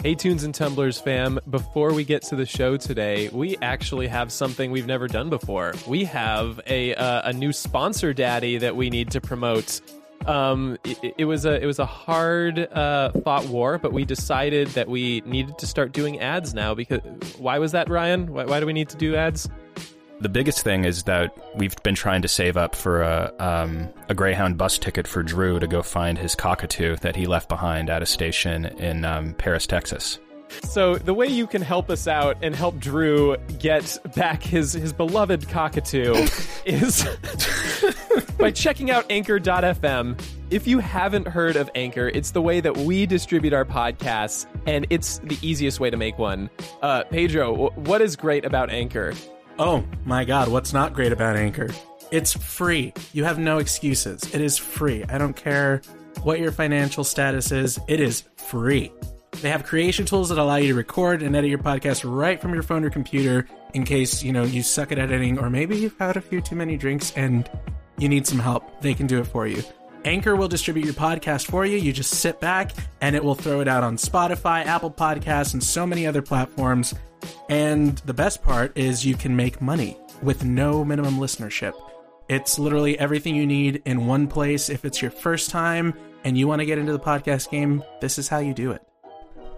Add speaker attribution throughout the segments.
Speaker 1: Hey, Tunes and Tumblers fam. Before we get to the show today, we actually have something we've never done before. We have a, uh, a new sponsor daddy that we need to promote. Um, it, it was a it was a hard uh, fought war, but we decided that we needed to start doing ads now. Because why was that, Ryan? Why, why do we need to do ads?
Speaker 2: The biggest thing is that we've been trying to save up for a um, a Greyhound bus ticket for Drew to go find his cockatoo that he left behind at a station in um, Paris, Texas.
Speaker 1: So the way you can help us out and help Drew get back his his beloved cockatoo is by checking out anchor.fm. If you haven't heard of Anchor, it's the way that we distribute our podcasts and it's the easiest way to make one. Uh, Pedro, what is great about Anchor?
Speaker 3: Oh my god, what's not great about Anchor? It's free. You have no excuses. It is free. I don't care what your financial status is, it is free. They have creation tools that allow you to record and edit your podcast right from your phone or computer in case, you know, you suck at editing or maybe you've had a few too many drinks and you need some help. They can do it for you. Anchor will distribute your podcast for you. You just sit back and it will throw it out on Spotify, Apple Podcasts, and so many other platforms. And the best part is you can make money with no minimum listenership. It's literally everything you need in one place. If it's your first time and you want to get into the podcast game, this is how you do it.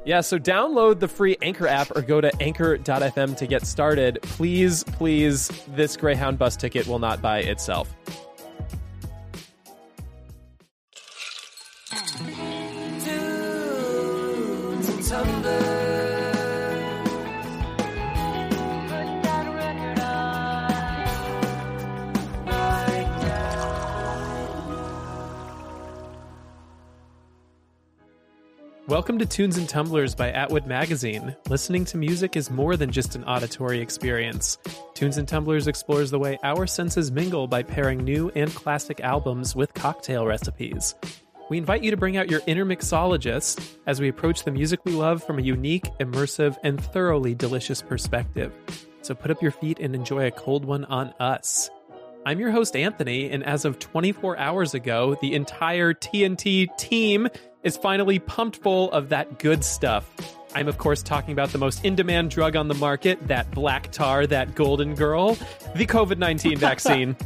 Speaker 1: Yeah, so download the free Anchor app or go to anchor.fm to get started. Please, please, this Greyhound bus ticket will not buy itself. Welcome to Tunes and Tumblers by Atwood Magazine. Listening to music is more than just an auditory experience. Tunes and Tumblers explores the way our senses mingle by pairing new and classic albums with cocktail recipes. We invite you to bring out your inner mixologist as we approach the music we love from a unique, immersive, and thoroughly delicious perspective. So put up your feet and enjoy a cold one on us. I'm your host, Anthony, and as of 24 hours ago, the entire TNT team is finally pumped full of that good stuff. I'm, of course, talking about the most in demand drug on the market, that black tar, that golden girl, the COVID 19 vaccine.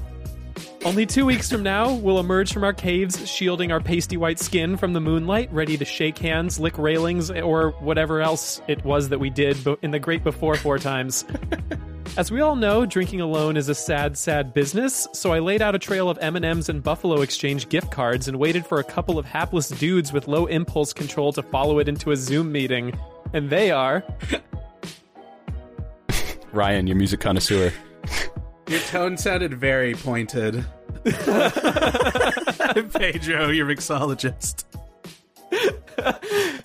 Speaker 1: Only two weeks from now, we'll emerge from our caves, shielding our pasty white skin from the moonlight, ready to shake hands, lick railings, or whatever else it was that we did in the great before four times. As we all know, drinking alone is a sad, sad business, so I laid out a trail of M&Ms and Buffalo Exchange gift cards and waited for a couple of hapless dudes with low impulse control to follow it into a Zoom meeting. And they are...
Speaker 2: Ryan, your music connoisseur.
Speaker 3: Your tone sounded very pointed. Pedro, your mixologist.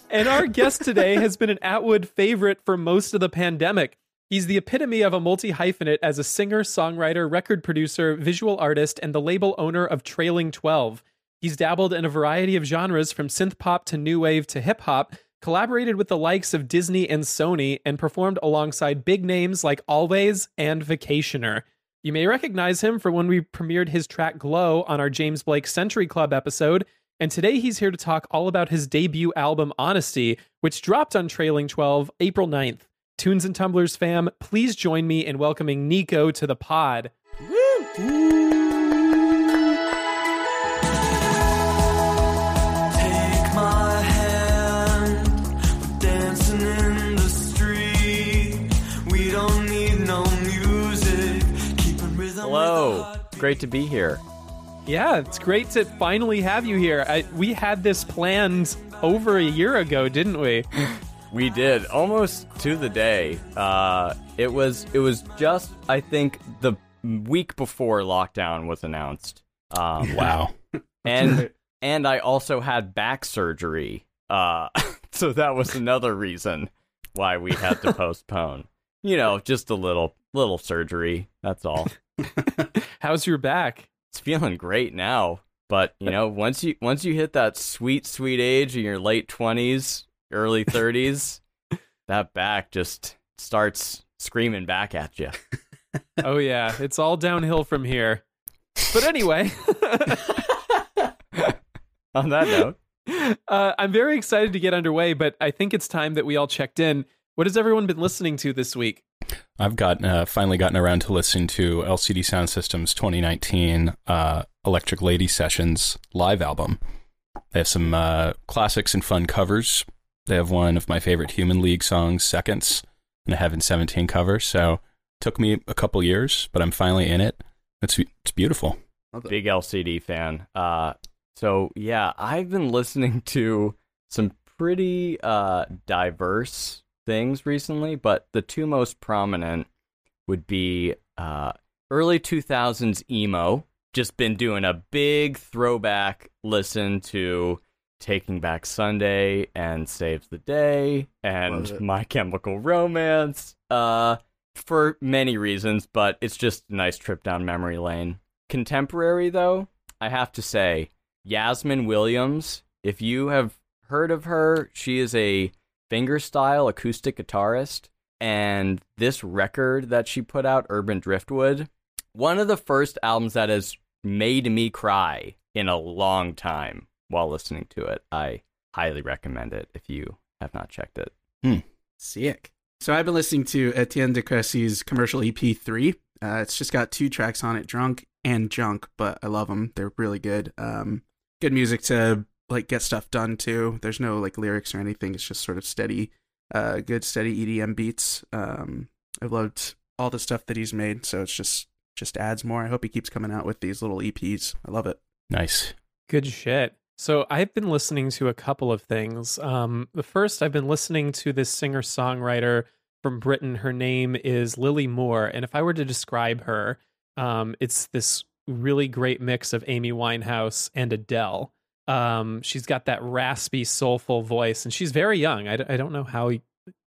Speaker 1: and our guest today has been an Atwood favorite for most of the pandemic. He's the epitome of a multi hyphenate as a singer, songwriter, record producer, visual artist, and the label owner of Trailing 12. He's dabbled in a variety of genres from synth pop to new wave to hip hop, collaborated with the likes of Disney and Sony, and performed alongside big names like Alvvays and Vacationer. You may recognize him for when we premiered his track Glow on our James Blake Century Club episode, and today he's here to talk all about his debut album Honesty, which dropped on Trailing 12 April 9th. Tunes and Tumblers fam, please join me in welcoming NYIKO to the pod.
Speaker 4: Take
Speaker 5: Great to be here.
Speaker 1: Yeah, it's great to finally have you here. I, we had this planned over a year ago, didn't we?
Speaker 5: We did almost to the day. Uh, it was it was just I think the week before lockdown was announced. Um,
Speaker 2: Wow.
Speaker 5: and and I also had back surgery. Uh, so that was another reason why we had to postpone. You know, just a little little surgery. That's all.
Speaker 1: How's your back?
Speaker 5: It's feeling great now, but you know, once you once you hit that sweet sweet age in your late twenties, early thirties, that back just starts screaming back at you.
Speaker 1: Oh, yeah, it's all downhill from here. But anyway,
Speaker 5: On that note,
Speaker 1: uh, I'm very excited to get underway, but I think it's time that we all checked in. What has everyone been listening to this week?
Speaker 2: I've gotten uh, finally gotten around to listen to LCD Soundsystem's 2019 uh, Electric Lady Sessions live album. They have some uh, classics and fun covers. They have one of my favorite Human League songs, Seconds, and a Heaven 17 cover. So took me a couple years, but I'm finally in it. It's it's beautiful.
Speaker 5: big LCD fan. Uh, so yeah, I've been listening to some pretty uh diverse things recently, but the two most prominent would be uh early 2000s emo. Just been doing a big throwback listen to Taking Back Sunday and Saves the Day and. My Chemical Romance. Uh for many reasons, but it's just a nice trip down memory lane. Contemporary, though, I have to say, Yasmin Williams, if you have heard of her, she is a fingerstyle acoustic guitarist. And this record that she put out, Urban Driftwood, one of the first albums that has made me cry in a long time while listening to it. I highly recommend it if you have not checked it.
Speaker 3: Sick. So I've been listening to Étienne de Crécy's commercial EP three. Uh, it's just got two tracks on it, "Drunk" and "Junk," but I love them. They're really good. Um, good music to like get stuff done too. There's no like lyrics or anything. It's just sort of steady, uh, good steady EDM beats. Um, I've loved all the stuff that he's made, so it's just just adds more. I hope he keeps coming out with these little EPs. I love it.
Speaker 2: Nice.
Speaker 1: Good shit. So I've been listening to a couple of things. Um, the first, I've been listening to this singer songwriter from Britain. Her name is Lily Moore, and if I were to describe her, um, it's this really great mix of Amy Winehouse and Adele. Um, she's got that raspy, soulful voice, and she's very young. I, d- I don't know how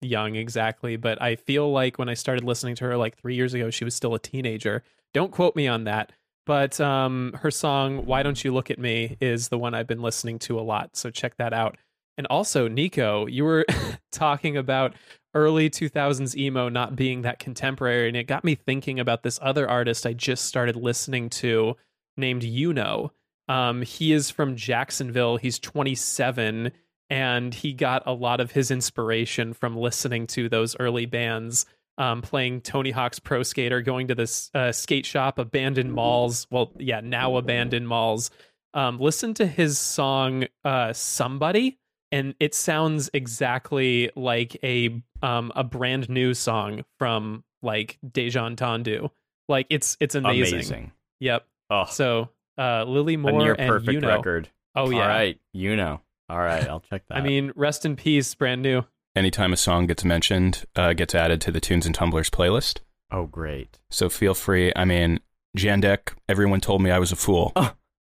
Speaker 1: young exactly, but I feel like when I started listening to her like three years ago, she was still a teenager. Don't quote me on that. But um, her song "Why Don't You Look at Me" is the one I've been listening to a lot. So check that out. And also, NYIKO, you were talking about early 2000s emo not being that contemporary, and it got me thinking about this other artist I just started listening to named Yuno. Um, he is from Jacksonville. He's 27, and he got a lot of his inspiration from listening to those early bands um, playing Tony Hawk's Pro Skater, going to this uh, skate shop, abandoned malls. Well, yeah, now abandoned malls. Um, listen to his song uh, "Somebody," and it sounds exactly like a um, a brand new song from like Deja Entendu. Like it's it's amazing.
Speaker 5: Amazing.
Speaker 1: Yep.
Speaker 5: Oh,
Speaker 1: So uh, Lily
Speaker 5: a
Speaker 1: Moore
Speaker 5: near
Speaker 1: and
Speaker 5: perfect
Speaker 1: you
Speaker 5: record.
Speaker 1: Oh yeah.
Speaker 5: All right, you know. All right, I'll check that.
Speaker 1: I mean, rest in peace, brand new.
Speaker 2: Anytime a song gets mentioned, uh, gets added to the Tunes and Tumblers playlist.
Speaker 5: oh great.
Speaker 2: So feel free. I mean, Jandek, everyone told me I was a fool.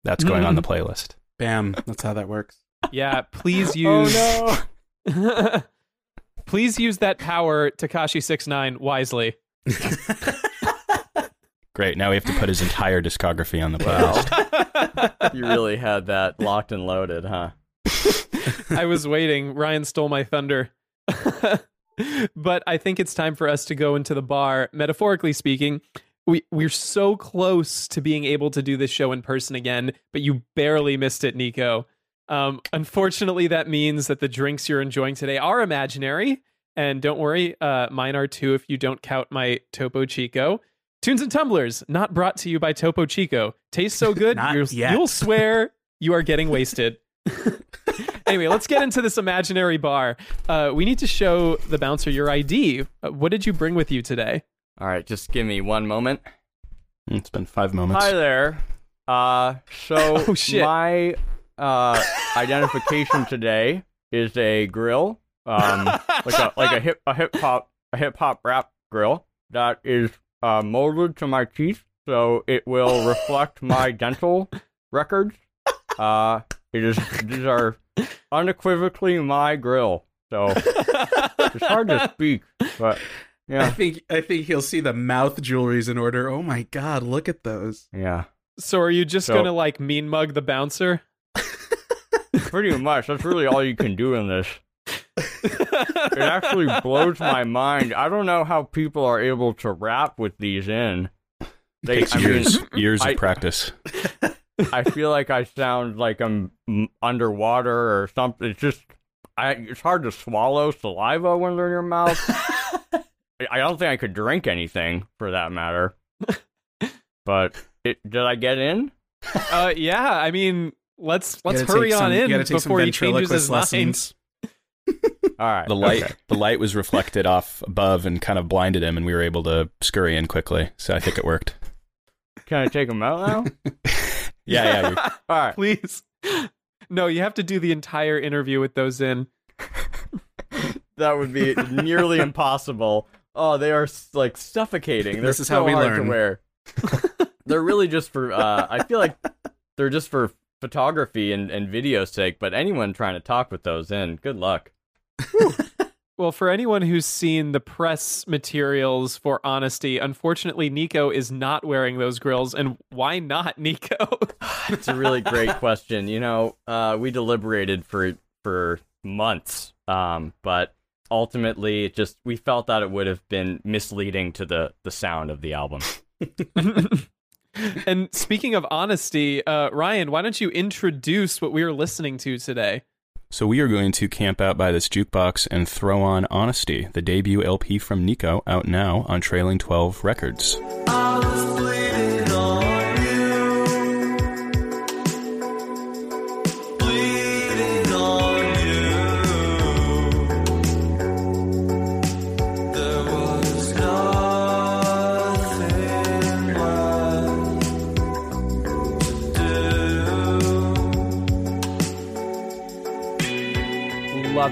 Speaker 2: That's going on the playlist.
Speaker 3: Bam. That's how that works.
Speaker 1: Yeah, please use.
Speaker 5: Oh no.
Speaker 1: please use that power, Tekashi six nine, wisely.
Speaker 2: Great. Now we have to put his entire discography on the playlist.
Speaker 5: no! you really had that locked and loaded, huh?
Speaker 1: I was waiting. Ryan stole my thunder. but I think it's time for us to go into the bar. Metaphorically speaking, we we're so close to being able to do this show in person again, but you barely missed it, NYIKO. Um, unfortunately, that means that the drinks you're enjoying today are imaginary. And don't worry, uh, mine are too if you don't count my Topo Chico. Tunes and Tumblers, not brought to you by Topo Chico. Tastes so good, you'll, you'll swear you are getting wasted. anyway, let's get into this imaginary bar. Uh, we need to show the bouncer your ID. Uh, what did you bring with you today?
Speaker 5: All right, just give me one moment.
Speaker 2: It's been five moments.
Speaker 5: Hi there. Uh, so
Speaker 1: Oh, shit.
Speaker 5: my uh identification today is a grill, um, like a like a hip a hip hop a hip hop rap grill that is uh molded to my teeth, so it will reflect my dental records. Uh, it is these are unequivocally my grill, so it's hard to speak, but yeah.
Speaker 3: I think I think he'll see the mouth jewelries in order. Oh my god, look at those.
Speaker 5: yeah.
Speaker 1: So, are you just
Speaker 5: So-
Speaker 1: gonna like mean mug the bouncer?
Speaker 5: Pretty much. That's really all you can do in this. It actually blows my mind. I don't know how people are able to rap with these in. They,
Speaker 2: Takes
Speaker 5: I mean,
Speaker 2: years, years
Speaker 5: I-
Speaker 2: of practice.
Speaker 5: I feel like I sound like I'm underwater or something. It's just, I, it's hard to swallow saliva when they're in your mouth. I- I don't think I could drink anything for that matter. But it, did I get in?
Speaker 1: uh, yeah. I mean, let's let's hurry on
Speaker 3: some-
Speaker 1: in
Speaker 3: gotta take some
Speaker 1: before he changes his
Speaker 3: ventriloquist
Speaker 1: mind.
Speaker 3: Lessons.
Speaker 5: All right.
Speaker 2: The light,
Speaker 5: okay.
Speaker 2: the light was reflected off above and kind of blinded him, and we were able to scurry in quickly. So I think it worked.
Speaker 5: Can I take them out now?
Speaker 2: Yeah, yeah. we-
Speaker 5: All right.
Speaker 1: Please. No, you have to do the entire interview with those in.
Speaker 5: That would be nearly impossible. Oh, they are like suffocating. They're
Speaker 3: This is
Speaker 5: so
Speaker 3: how we
Speaker 5: hard
Speaker 3: learn.
Speaker 5: to wear. they're really just for. Uh, I feel like they're just for photography and, and video sake. But anyone trying to talk with those in, good luck.
Speaker 1: Well, for anyone who's seen the press materials for Honesty, unfortunately, NYIKO is not wearing those grills. And why not, NYIKO?
Speaker 5: It's a really great question. You know, uh, we deliberated for for months, um, but ultimately, it just we felt that it would have been misleading to the the sound of the album.
Speaker 1: and speaking of honesty, uh, Ryan, why don't you introduce what we are listening to today?
Speaker 2: So we are going to camp out by this jukebox and throw on Honesty, the debut LP from NYIKO, out now on Trailing 12 Records.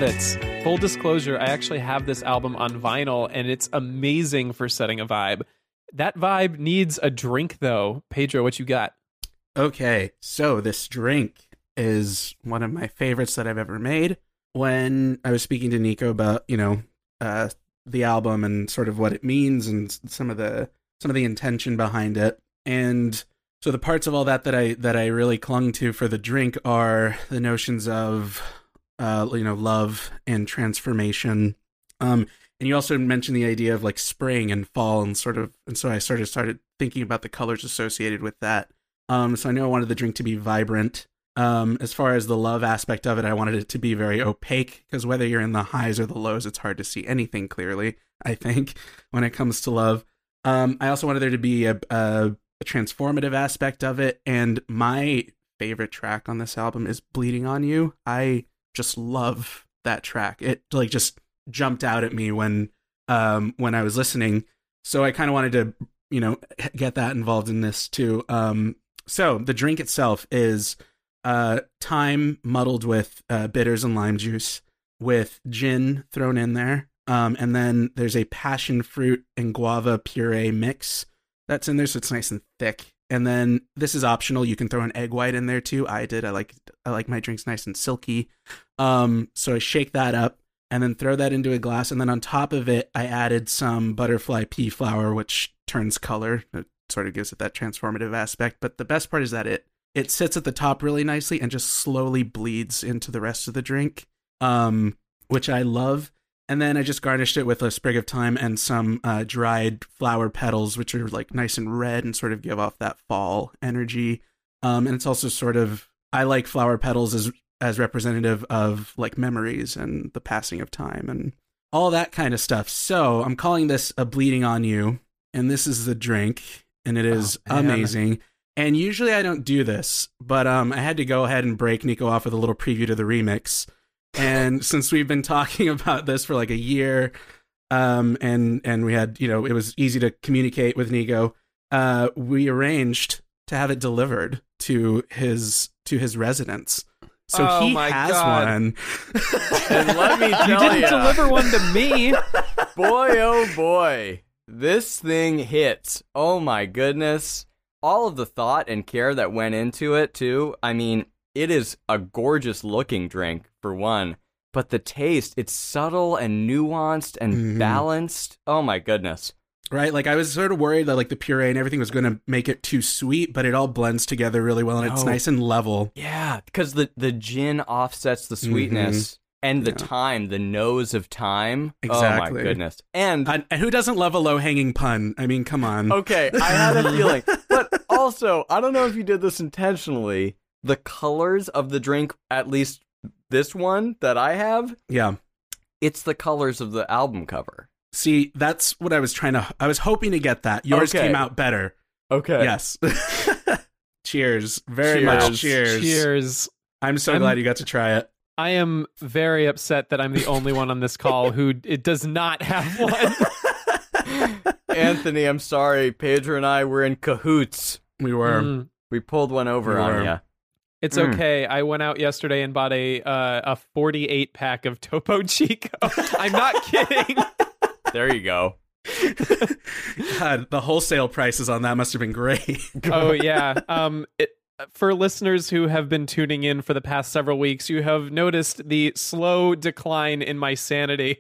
Speaker 1: It. Full disclosure, I actually have this album on vinyl and it's amazing for setting a vibe. That vibe needs a drink though. Pedro, what you got?
Speaker 3: Okay, so this drink is one of my favorites that I've ever made. When I was speaking to NYIKO about, you know, uh, the album and sort of what it means and some of the some of the intention behind it, and so the parts of all that that I that I really clung to for the drink are the notions of, uh, you know, love and transformation. Um, and you also mentioned the idea of like spring and fall and sort of, and so I sort of started thinking about the colors associated with that. Um, so I knew I wanted the drink to be vibrant. Um, as far as the love aspect of it, I wanted it to be very opaque because whether you're in the highs or the lows, it's hard to see anything clearly. I think when it comes to love, um, I also wanted there to be a, a, a transformative aspect of it. And my favorite track on this album is "Bleeding on You." I just love that track. It like just jumped out at me when um, when I was listening. So I kind of wanted to you know get that involved in this too. Um, so the drink itself is uh, thyme muddled with uh, bitters and lime juice, with gin thrown in there, um, and then there's a passion fruit and guava puree mix that's in there, so it's nice and thick. And then this is optional; you can throw an egg white in there too. I did. I like I like my drinks nice and silky. Um, so I shake that up and then throw that into a glass, and then on top of it, I added some butterfly pea flower, which turns color. It sort of gives it that transformative aspect. But the best part is that it it sits at the top really nicely and just slowly bleeds into the rest of the drink, um, which I love. And then I just garnished it with a sprig of thyme and some uh, dried flower petals, which are like nice and red and sort of give off that fall energy. Um, and it's also sort of I like flower petals as as representative of like memories and the passing of time and all that kind of stuff. So I'm calling this a bleeding on you, and this is the drink, and it is
Speaker 2: Oh,
Speaker 3: amazing. And usually I don't do this, but um, I had to go ahead and break NYIKO off with a little preview to the remix. And since we've been talking about this for like a year, um, and and we had you know it was easy to communicate with NYIKO, uh, we arranged to have it delivered to his to his residence. So
Speaker 5: Oh
Speaker 3: he
Speaker 5: my
Speaker 3: has
Speaker 5: God.
Speaker 3: one.
Speaker 5: And let me tell You
Speaker 1: didn't
Speaker 5: ya,
Speaker 1: deliver one to me.
Speaker 5: boy, oh boy, this thing hits. Oh my goodness. All of the thought and care that went into it, too. I mean, it is a gorgeous looking drink, for one, but the taste, it's subtle and nuanced and
Speaker 3: Mhm.
Speaker 5: balanced. Oh my goodness.
Speaker 3: right? Like I was sort of worried that like the puree and everything was going to make it too sweet, but it all blends together really well and it's nice and level.
Speaker 5: Yeah, because the, the gin offsets the sweetness and the
Speaker 3: Yeah.
Speaker 5: thyme, the nose of thyme. Oh my goodness. And
Speaker 3: And, and who doesn't love a low hanging pun? I mean, come on.
Speaker 5: Okay, I had a feeling. But also, I don't know if you did this intentionally. The colors of the drink, at least this one that I have,
Speaker 3: Yeah.
Speaker 5: it's the colors of the album cover.
Speaker 3: See, that's what I was trying to. I was hoping to get that. Yours
Speaker 5: Okay.
Speaker 3: came out better.
Speaker 5: Okay.
Speaker 3: Yes. cheers. Very
Speaker 5: Cheers.
Speaker 3: much cheers.
Speaker 1: Cheers.
Speaker 3: I'm so
Speaker 1: I'm-
Speaker 3: glad you got to try it.
Speaker 1: I am very upset that I'm the only one on this call who it does not have one.
Speaker 5: Anthony, I'm sorry. Pedro and I were in cahoots.
Speaker 3: We were.
Speaker 1: Mm.
Speaker 5: We pulled one over
Speaker 3: We
Speaker 5: on
Speaker 3: were.
Speaker 5: you.
Speaker 1: It's
Speaker 5: Mm.
Speaker 1: okay. I went out yesterday and bought a uh, a 48 pack of Topo Chico. I'm not kidding.
Speaker 5: There you go.
Speaker 3: God, the wholesale prices on that must have been great.
Speaker 1: oh yeah. Um it, for listeners who have been tuning in for the past several weeks, you have noticed the slow decline in my sanity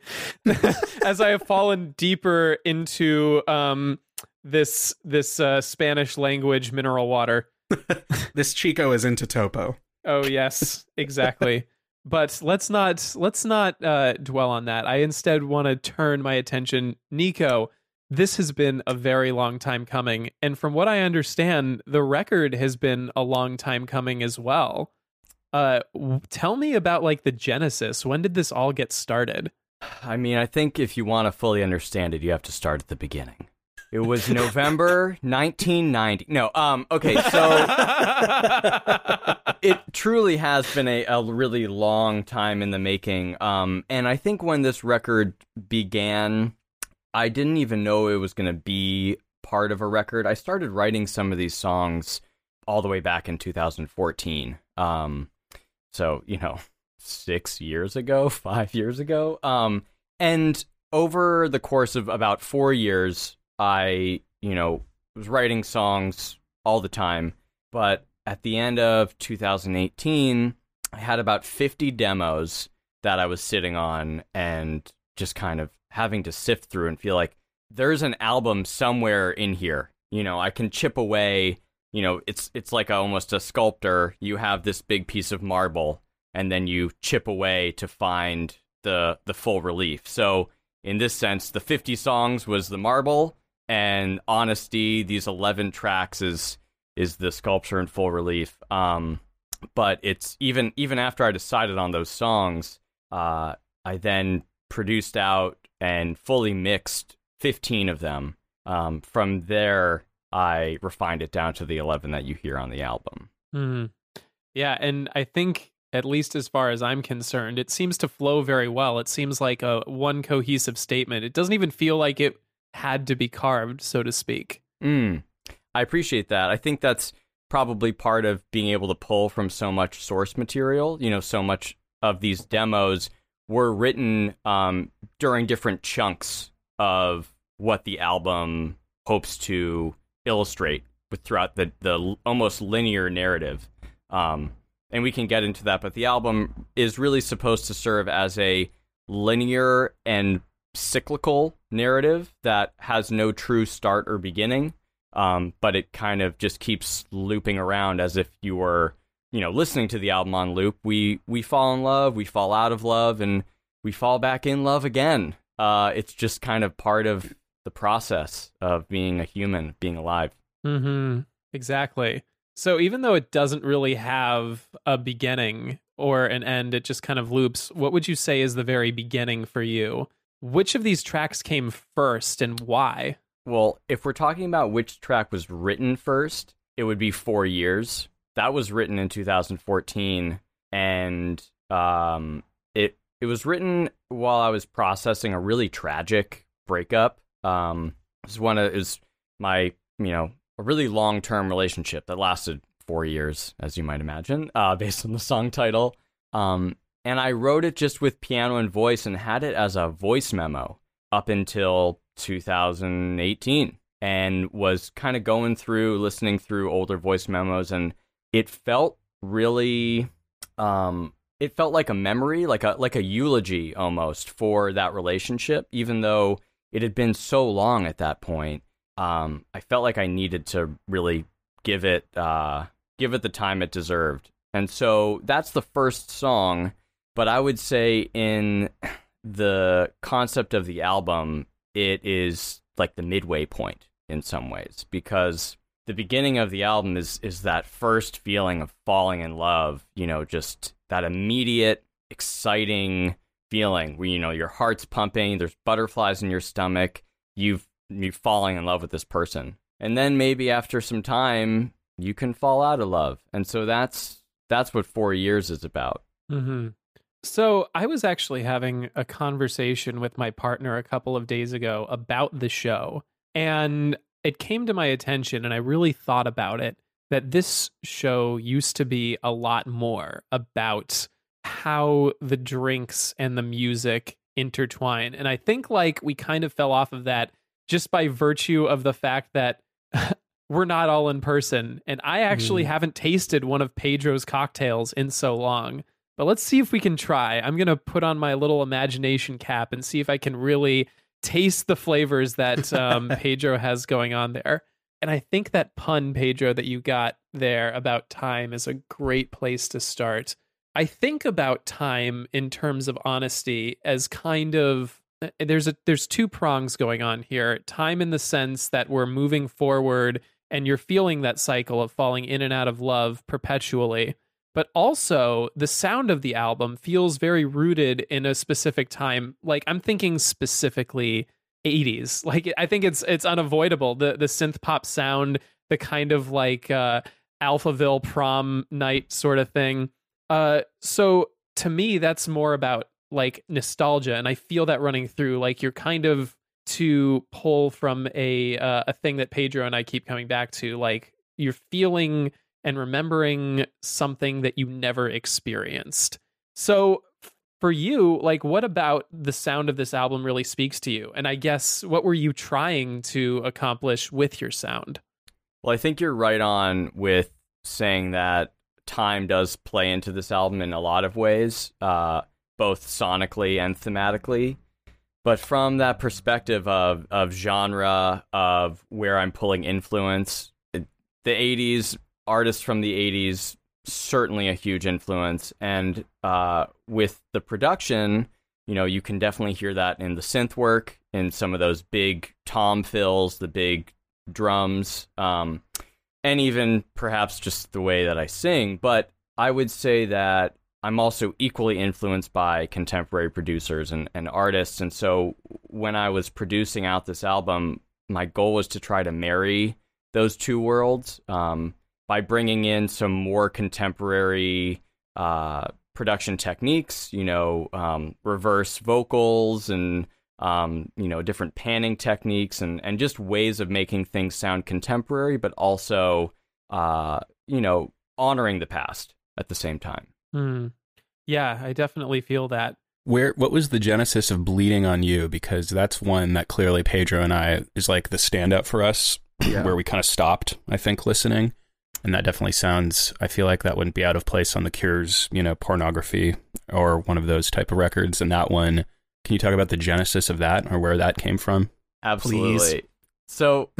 Speaker 1: as I have fallen deeper into um this this uh, Spanish language mineral water.
Speaker 3: this Chico is into Topo.
Speaker 1: Oh yes, exactly. but let's not let's not uh, dwell on that. I instead want to turn my attention, NYIKO. This has been a very long time coming, and from what I understand, the record has been a long time coming as well. Uh, w- tell me about like the genesis. When did this all get started?
Speaker 5: I mean, I think if you want to fully understand it, you have to start at the beginning. It was November 1990. No, um, okay, so it truly has been a, a really long time in the making. Um, and I think when this record began, I didn't even know it was going to be part of a record. I started writing some of these songs all the way back in 2014. Um, so, you know, six years ago, five years ago. Um, and over the course of about four years, I, you know, was writing songs all the time. But at the end of 2018, I had about 50 demos that I was sitting on and just kind of having to sift through and feel like there's an album somewhere in here. You know, I can chip away. You know, it's it's like a, almost a sculptor. You have this big piece of marble, and then you chip away to find the the full relief. So in this sense, the 50 songs was the marble, and honesty. These 11 tracks is is the sculpture in full relief. Um, but it's even even after I decided on those songs, uh, I then produced out and fully mixed 15 of them. Um, from there, I refined it down to the 11 that you hear on the album.
Speaker 1: Hmm. Yeah, and I think at least as far as I'm concerned, it seems to flow very well. It seems like a one cohesive statement. It doesn't even feel like it had to be carved, so to speak.
Speaker 5: Mm. I appreciate that. I think that's probably part of being able to pull from so much source material. You know, so much of these demos were written um, during different chunks of what the album hopes to illustrate with throughout the the almost linear narrative. Um, and we can get into that, but the album is really supposed to serve as a linear and cyclical narrative that has no true start or beginning. Um, but it kind of just keeps looping around as if you were, you know, listening to the album on loop. We we fall in love, we fall out of love, and we fall back in love again. Uh, it's just kind of part of the process of being a human, being alive.
Speaker 1: Mm-hmm. Exactly. So even though it doesn't really have a beginning or an end, it just kind of loops. What would you say is the very beginning for you? Which of these tracks came first and why?
Speaker 5: Well, if we're talking about which track was written first, it would be Four Years. That was written in 2014, and um, it it was written while I was processing a really tragic breakup. Um, it was one of was my you know a really long term relationship that lasted four years, as you might imagine, uh, based on the song title. Um, and I wrote it just with piano and voice and had it as a voice memo up until 2018 and was kind of going through listening through older voice memos and it felt really um it felt like a memory like a like a eulogy almost for that relationship even though it had been so long at that point. Um i felt like i needed to really give it uh give it the time it deserved. And so that's the first song but i would say in the concept of the album it is like the midway point in some ways because the beginning of the album is is that first feeling of falling in love, you know, just that immediate exciting feeling where you know your heart's pumping, there's butterflies in your stomach, you've you're falling in love with this person. And then maybe after some time you can fall out of love. And so that's that's what 4 years is about.
Speaker 1: Mm-hmm. So I was actually having a conversation with my partner a couple of days ago about the show, and it came to my attention, and I really thought about it that this show used to be a lot more about how the drinks and the music intertwine. And I think like we kind of fell off of that just by virtue of the fact that we're not all in person. And I actually mm. haven't tasted one of Pedro's cocktails in so long. But let's see if we can try. I'm going to put on my little imagination cap and see if I can really taste the flavors that um, Pedro has going on there. And I think that pun, Pedro, that you got there about time is a great place to start. I think about time in terms of honesty as kind of eh, there's a there's two prongs going on here. Time in the sense that we're moving forward and you're feeling that cycle of falling in and out of love perpetually but also the sound of the album feels very rooted in a specific time. Like I'm thinking specifically 80s. Like I think it's it's unavoidable the the synth pop sound, the kind of like uh Alphaville prom night sort of thing. Uh so to me that's more about like nostalgia and I feel that running through like you're kind of to pull from a uh, a thing that Pedro and I keep coming back to like you're feeling and remembering something that you never experienced. So for you, like what about the sound of this album really speaks to you? And I guess what were you trying to accomplish with your sound?
Speaker 5: Well, I think you're right on with saying that time does play into this album in a lot of ways, uh, both sonically and thematically. But from that perspective of of genre, of where I'm pulling influence, the 80s artists from the 80s certainly a huge influence. And uh, with the production you know you can definitely hear that in the synth work in some of those big tom fills the big drums um, and even perhaps just the way that i sing. But i would say that i'm also equally influenced by contemporary producers and, and artists. And so when i was producing out this album my goal was to try to marry those two worlds. Um, by bringing in some more contemporary uh, production techniques, you know, um, reverse vocals and um, you know different panning techniques and and just ways of making things sound contemporary, but also uh, you know honoring the past at the same time.
Speaker 1: Mm. Yeah, I definitely feel that.
Speaker 2: Where what was the genesis of bleeding on you? Because that's one that clearly Pedro and I is like the standout for us, yeah. where we kind of stopped. I think listening and that definitely sounds i feel like that wouldn't be out of place on the cure's you know pornography or one of those type of records and that one can you talk about the genesis of that or where that came from
Speaker 5: absolutely Please. so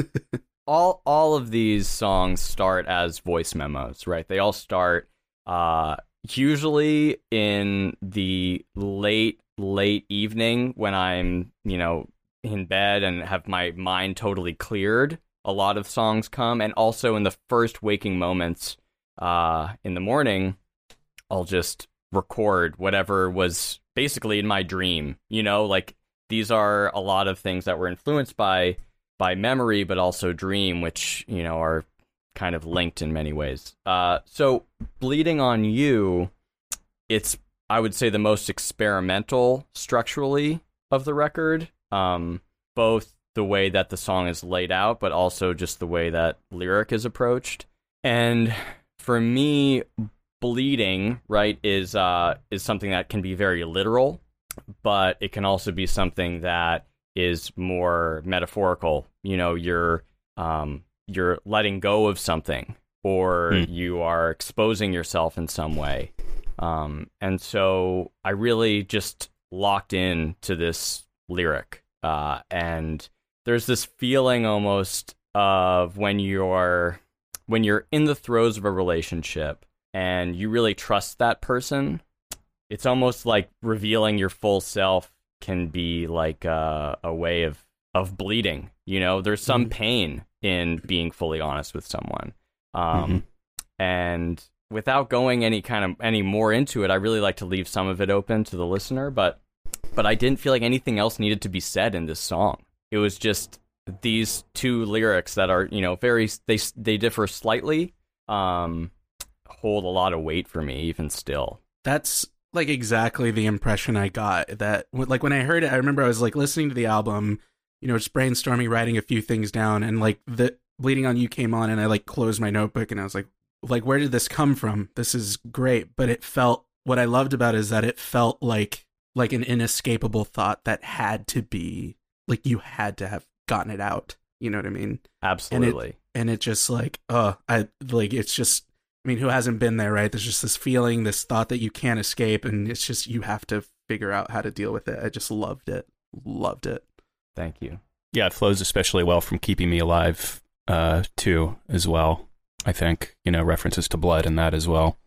Speaker 5: all all of these songs start as voice memos, right? They all start uh usually in the late late evening when I'm, you know, in bed and have my mind totally cleared. A lot of songs come and also in the first waking moments uh in the morning I'll just record whatever was basically in my dream, you know, like these are a lot of things that were influenced by by memory but also dream which, you know, are kind of linked in many ways. Uh, so, Bleeding on You, it's, I would say, the most experimental structurally of the record. Um, both the way that the song is laid out, but also just the way that lyric is approached. And for me, bleeding, right, is uh, is something that can be very literal, but it can also be something that is more metaphorical. You know, you're um, you're letting go of something or
Speaker 2: Hmm.
Speaker 5: you are exposing yourself in some way. Um, and so I really just locked in to this lyric. Uh, and there's this feeling almost of when you're when you're in the throes of a relationship and you really trust that person, it's almost like revealing your full self can be like uh, a way of of bleeding. You know, there's some pain in being fully honest with someone. Um, And without going any kind of any more into it, I really like to leave some of it open to the listener. But but I didn't feel like anything else needed to be said in this song. It was just these two lyrics that are you know very they they differ slightly. Um, hold a lot of weight for me even still.
Speaker 3: That's like exactly the impression I got. That like when I heard it, I remember I was like listening to the album, you know, just brainstorming, writing a few things down, and like the bleeding on you came on, and I like closed my notebook, and I was like, like where did this come from? This is great, but it felt what I loved about it is that it felt like like an inescapable thought that had to be like you had to have gotten it out. You know what I mean?
Speaker 5: Absolutely.
Speaker 3: and it just like uh i like it's just i mean who hasn't been there right there's just this feeling this thought that you can't escape and it's just you have to figure out how to deal with it i just loved it loved it
Speaker 5: Thank you.
Speaker 2: Yeah, it flows especially well from Keeping Me Alive, uh, too, as well. I think, you know, references to blood and that as well,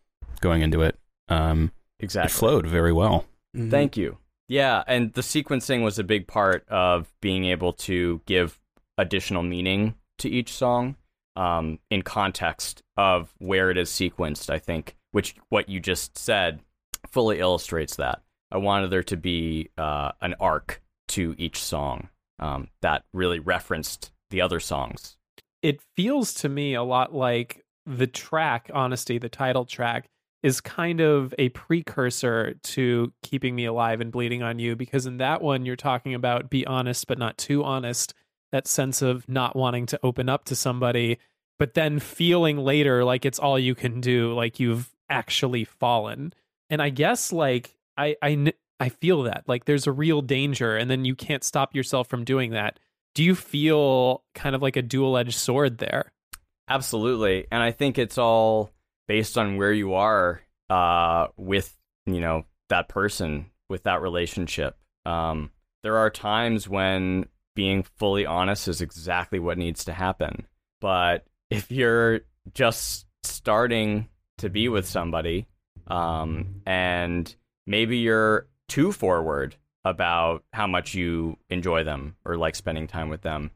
Speaker 2: going into it. Um,
Speaker 5: Exactly.
Speaker 2: It flowed very well.
Speaker 3: Mhm.
Speaker 5: Thank you. Yeah, and the sequencing was a big part of being able to give additional meaning to each song um, in context of where it is sequenced, I think, which what you just said fully illustrates that. I wanted there to be uh, an arc to each song um, that really referenced the other songs.
Speaker 1: it feels to me a lot like the track honesty the title track is kind of a precursor to keeping me alive and bleeding on you because in that one you're talking about be honest but not too honest that sense of not wanting to open up to somebody but then feeling later like it's all you can do like you've actually fallen and i guess like i i i feel that like there's a real danger and then you can't stop yourself from doing that do you feel kind of like a dual-edged sword there
Speaker 5: Absolutely. And I think it's all based on where you are uh, with, you know, that person, with that relationship. Um, there are times when being fully honest is exactly what needs to happen. But if you're just starting to be with somebody um, and maybe you're too forward about how much you enjoy them or like spending time with them,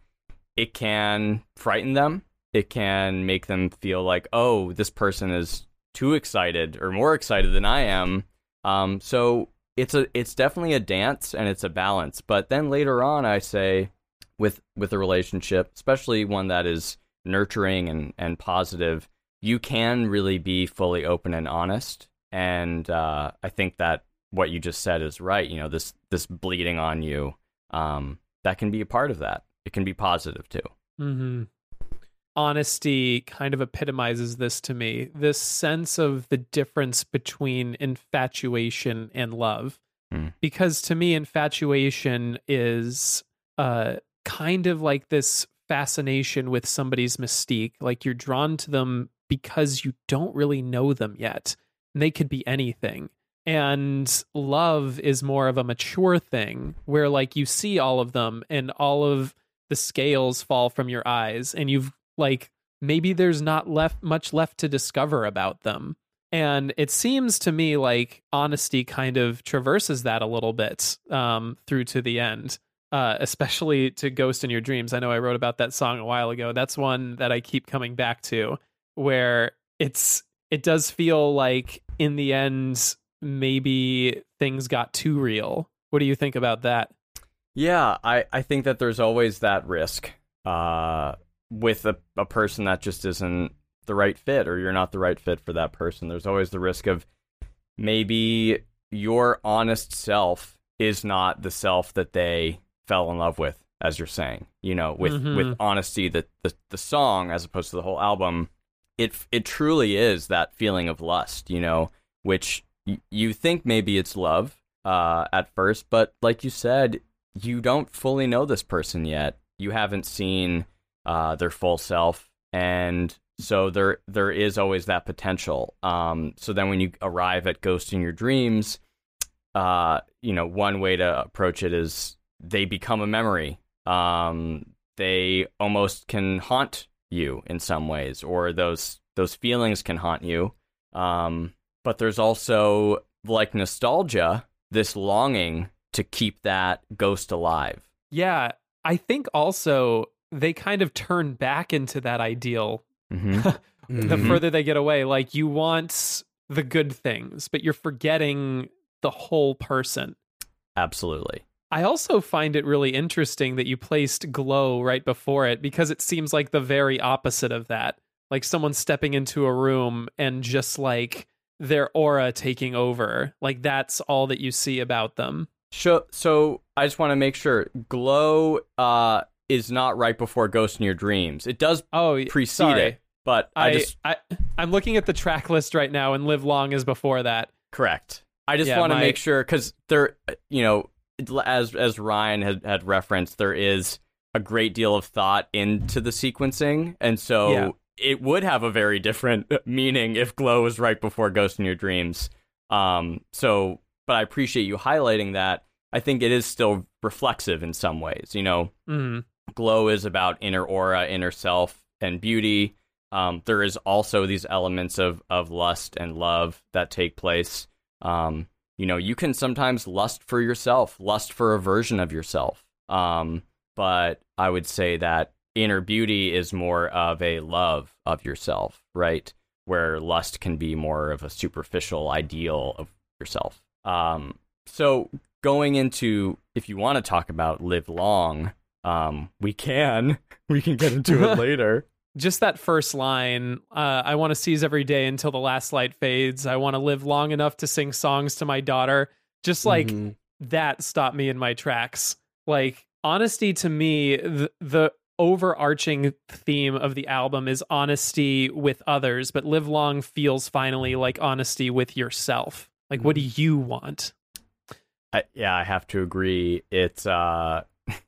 Speaker 5: it can frighten them it can make them feel like, oh, this person is too excited or more excited than I am. Um, so it's a it's definitely a dance and it's a balance. But then later on, I say with with a relationship, especially one that is nurturing and and positive, you can really be fully open and honest. And uh, I think that what you just said is right. You know, this this bleeding on you, um, that can be a part of that. It can be positive too.
Speaker 1: Mm-hmm. Honesty kind of epitomizes this to me. This sense of the difference between infatuation and love.
Speaker 5: Hmm.
Speaker 1: Because to me, infatuation is uh, kind of like this fascination with somebody's mystique. Like you're drawn to them because you don't really know them yet. And they could be anything. And love is more of a mature thing where, like, you see all of them and all of the scales fall from your eyes and you've like maybe there's not left much left to discover about them. And it seems to me like honesty kind of traverses that a little bit um, through to the end, uh, especially to Ghost in Your Dreams. I know I wrote about that song a while ago. That's one that I keep coming back to, where it's it does feel like in the end maybe things got too real. What do you think about that?
Speaker 5: Yeah, I, I think that there's always that risk uh, with a, a person that just isn't the right fit or you're not the right fit for that person. There's always the risk of maybe your honest self is not the self that they fell in love with, as you're saying. You know, with
Speaker 1: Mhm.
Speaker 5: with honesty, the, the the song as opposed to the whole album, it it truly is that feeling of lust. You know, which y- you think maybe it's love uh, at first, but like you said, you don't fully know this person yet. You haven't seen uh, their full self, and so there there is always that potential. Um, so then when you arrive at Ghost in Your Dreams, uh, you know, one way to approach it is they become a memory. Um, they almost can haunt you in some ways, or those those feelings can haunt you. Um, but there's also like nostalgia, this longing to keep that ghost alive.
Speaker 1: Yeah, I think also they kind of turn back into that ideal
Speaker 5: hmm
Speaker 1: the
Speaker 3: Mhm.
Speaker 1: further they get away. Like you want the good things, but you're forgetting the whole person.
Speaker 5: Absolutely.
Speaker 1: I also find it really interesting that you placed glow right before it because it seems like the very opposite of that. Like someone stepping into a room and just like their aura taking over. Like that's all that you see about them.
Speaker 5: So, so I just want to make sure Glow uh, is not right before Ghost in Your Dreams. It does
Speaker 1: Oh,
Speaker 5: precede
Speaker 1: sorry.
Speaker 5: it, but I,
Speaker 1: I,
Speaker 5: just
Speaker 1: I I'm looking at the track list right now and Live Long is before that.
Speaker 5: correct. I just
Speaker 1: Yeah,
Speaker 5: want to
Speaker 1: my-
Speaker 5: make sure because there, you know, as as Ryan had, had referenced, there is a great deal of thought into the sequencing, and so
Speaker 1: Yeah.
Speaker 5: it would have a very different meaning if Glow was right before Ghost in Your Dreams. Um, so, but I appreciate you highlighting that. I think it is still reflexive in some ways. You know,
Speaker 1: Mm.
Speaker 5: Glow is about inner aura, inner self, and beauty. Um, there is also these elements of of lust and love that take place. Um, you know, you can sometimes lust for yourself, lust for a version of yourself. Um, but I would say that inner beauty is more of a love of yourself, right? Where lust can be more of a superficial ideal of yourself. Um, so going into if you want to talk about live long, um, we can. We can get into it later.
Speaker 1: Just that first line, uh, I want to seize every day until the last light fades. I want to live long enough to sing songs to my daughter. Just like
Speaker 3: Mhm.
Speaker 1: that stopped me in my tracks. Like honesty to me, the, the overarching theme of the album is honesty with others, but live long feels finally like honesty with yourself. Like what do you want?
Speaker 5: I, yeah, I have to agree. It's uh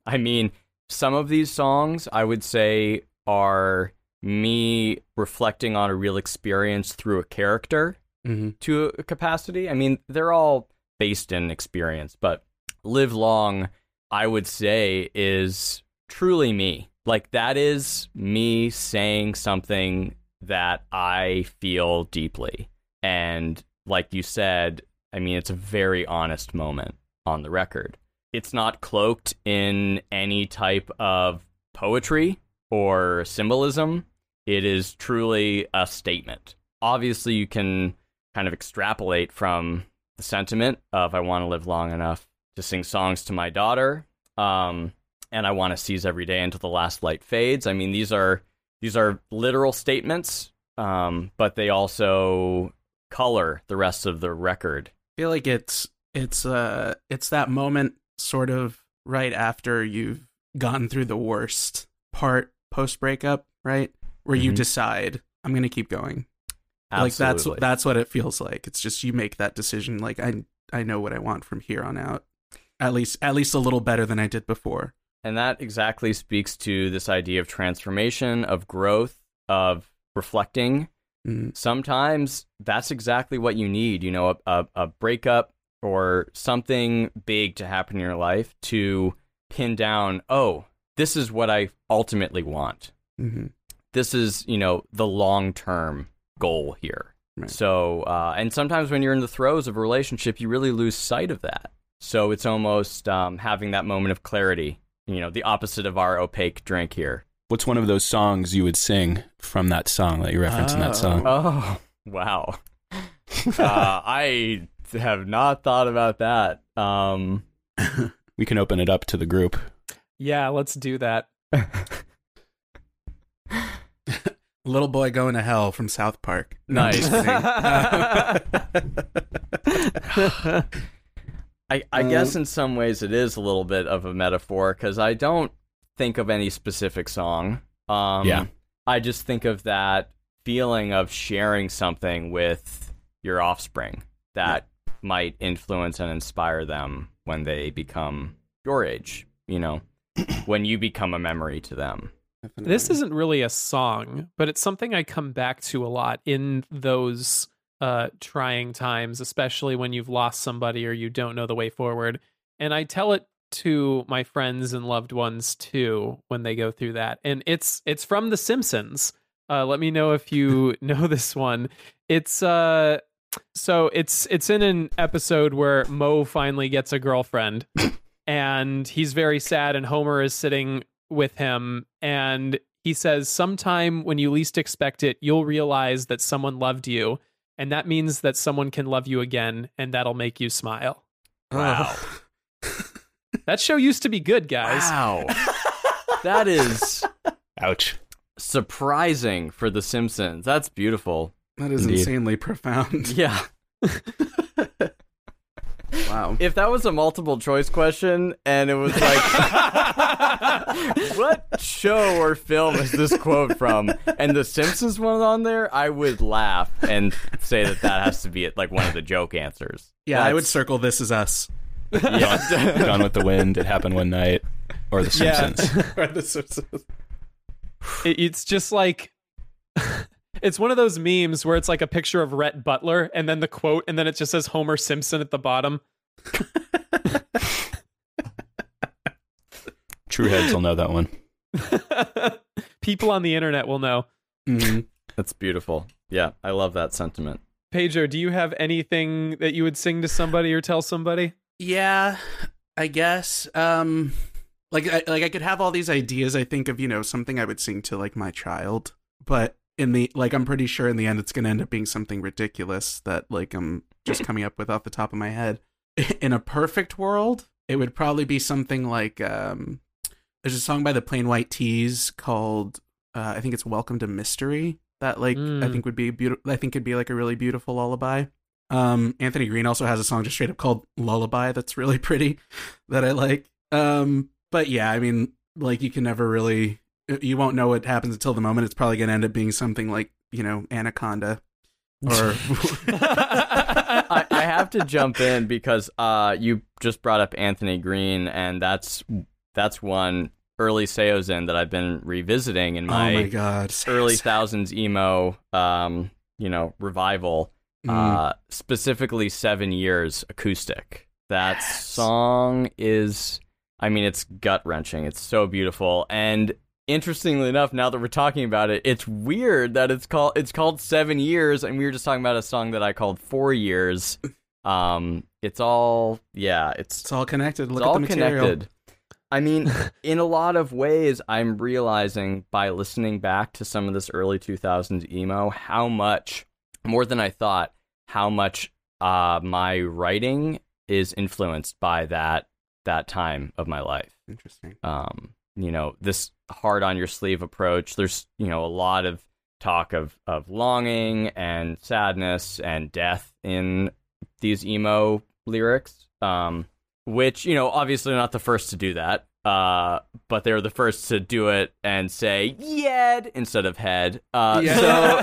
Speaker 5: I mean, some of these songs I would say are me reflecting on a real experience through a character
Speaker 3: Mhm.
Speaker 5: to a capacity. I mean, they're all based in experience, but Live Long I would say is truly me. Like that is me saying something that I feel deeply. And like you said, I mean, it's a very honest moment on the record. It's not cloaked in any type of poetry or symbolism. It is truly a statement. Obviously, you can kind of extrapolate from the sentiment of I want to live long enough to sing songs to my daughter. Um, and I want to seize every day until the last light fades. I mean, these are these are literal statements, um, but they also color the rest of the record.
Speaker 3: I feel like it's it's uh it's that moment sort of right after you've gotten through the worst part post breakup, right? Where you
Speaker 5: Mhm.
Speaker 3: decide I'm gonna keep going. Like that's that's what it feels like. It's just you make that decision. Like I I know what I want from here on out. At least at least a little better than I did before.
Speaker 5: And that exactly speaks to this idea of transformation, of growth, of reflecting.
Speaker 3: Mm.
Speaker 5: Sometimes that's exactly what you need, you know, a, a, a breakup or something big to happen in your life to pin down, oh, this is what I ultimately want.
Speaker 3: hmm
Speaker 5: This is, you know, the long term goal here.
Speaker 3: Right.
Speaker 5: So, uh, and sometimes when you're in the throes of a relationship, you really lose sight of that. So it's almost um, having that moment of clarity, you know, the opposite of our opaque drink here.
Speaker 2: What's one of those songs you would sing from that song that you reference in that song?
Speaker 5: Oh, wow. uh, I have not thought about that. Um,
Speaker 2: We can open it up to the group.
Speaker 1: Yeah, let's do that.
Speaker 3: Little boy going to hell from South Park.
Speaker 5: Nice. I, I
Speaker 3: Um,
Speaker 5: guess in some ways it is a little bit of a metaphor because I don't think of any specific song. Um,
Speaker 2: Yeah.
Speaker 5: I just think of that feeling of sharing something with your offspring that might influence and inspire them when they become your age, you know, when you become a memory to them.
Speaker 1: This isn't really a song, but it's something I come back to a lot in those uh, trying times, especially when you've lost somebody or you don't know the way forward. And I tell it to my friends and loved ones too when they go through that. And it's it's from The Simpsons. Uh, let me know if you know this one. It's uh, so it's it's in an episode where Moe finally gets a girlfriend, and he's very sad, and Homer is sitting with him and he says sometime when you least expect it you'll realize that someone loved you and that means that someone can love you again and that'll make you smile
Speaker 5: Wow.
Speaker 1: that show used to be good guys
Speaker 5: Wow. that is
Speaker 2: Ouch.
Speaker 5: surprising for The Simpsons. That's beautiful.
Speaker 3: That is
Speaker 2: Indeed.
Speaker 3: insanely profound.
Speaker 5: Yeah.
Speaker 3: Wow.
Speaker 5: If that was a multiple choice question and it was like, what show or film is this quote from? And The Simpsons was on there, I would laugh and say that that has to be like one of the joke answers.
Speaker 3: Yeah, I would circle this as us.
Speaker 5: Yeah.
Speaker 2: Gone with the Wind, It Happened One Night, or The
Speaker 1: Yeah.
Speaker 2: Simpsons.
Speaker 3: or the Simpsons.
Speaker 1: It- it's just like it's one of those memes where it's like a picture of Rhett Butler and then the quote and then it just says Homer Simpson at the bottom
Speaker 2: True heads will know that one.
Speaker 1: people on the internet will know
Speaker 3: Mhm.
Speaker 5: That's beautiful. Yeah, I love that sentiment.
Speaker 1: Pedro, do you have anything that you would sing to somebody or tell somebody?
Speaker 3: Yeah, I guess. Um, like, I, like I could have all these ideas. I think of you know something I would sing to like my child, but in the like, I'm pretty sure in the end it's gonna end up being something ridiculous that like I'm just coming up with off the top of my head. In a perfect world, it would probably be something like um, there's a song by the Plain White T's called uh, I think it's Welcome to Mystery that like I
Speaker 1: Mm.
Speaker 3: think would be beautiful. I think it'd be like a really beautiful lullaby. Um, Anthony Green also has a song just straight up called Lullaby that's really pretty that I like. Um, but yeah, I mean, like you can never really, you won't know what happens until the moment. It's probably going to end up being something like, you know, Anaconda or.
Speaker 5: I, I have to jump in because uh, you just brought up Anthony Green, and that's that's one early Saosin that I've been revisiting in
Speaker 3: oh my
Speaker 5: my,
Speaker 3: God.
Speaker 5: early thousands emo, um, you know, revival.
Speaker 3: Mm.
Speaker 5: Uh, specifically, seven years acoustic. That song is, I mean, it's gut wrenching. It's so beautiful, and interestingly enough, now that we're talking about it, it's weird that it's called it's called Seven Years, and we were just talking about a song that I called Four Years. Um, it's all yeah, it's
Speaker 3: It's all connected. Look
Speaker 5: it's
Speaker 3: at
Speaker 5: all
Speaker 3: the material.
Speaker 5: connected. I mean, in a lot of ways, I'm realizing by listening back to some of this early 2000s emo how much, more than I thought, how much uh, my writing is influenced by that that time of my life.
Speaker 3: Interesting.
Speaker 5: Um, you know, this hard on your sleeve approach. There's you know a lot of talk of of longing and sadness and death in these emo lyrics. Um, which you know obviously not the first to do that uh but they're the first to do it and say yed instead of head uh so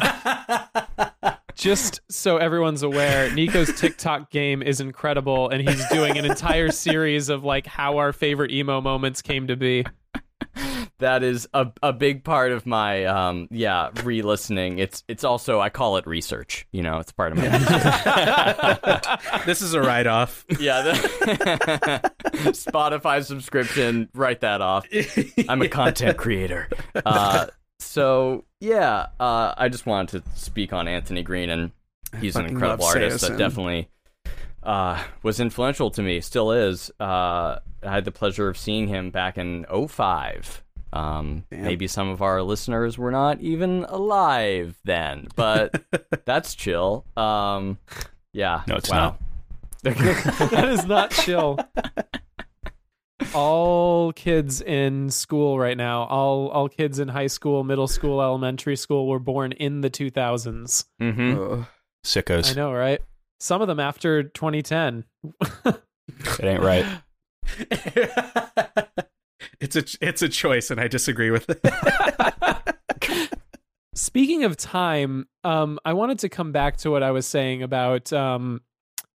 Speaker 1: Just so everyone's aware, NYIKO's TikTok game is incredible, and he's doing an entire series of like how our favorite emo moments came to be.
Speaker 5: That is a a big part of my um yeah re-listening. It's it's also I call it research. You know, it's part of my
Speaker 3: this is a write off.
Speaker 5: yeah. The Spotify subscription. Write that off. I'm a content creator. Uh, so yeah, uh, I just wanted to speak on Anthony Green, and he's an incredible artist that definitely uh, was influential to me. Still is. Uh, I had the pleasure of seeing him back in 05. Um, maybe some of our listeners were not even alive then, but that's chill. Um, yeah.
Speaker 2: No, it's
Speaker 5: wow.
Speaker 1: that is not chill. All kids in school right now, all all kids in high school, middle school, elementary school were born in the 2000s.
Speaker 5: hmm
Speaker 2: Sickos.
Speaker 1: I know, right? Some of them after 2010.
Speaker 2: It ain't right.
Speaker 3: it's a it's a choice, and I disagree with it.
Speaker 1: Speaking of time, um, I wanted to come back to what I was saying about um,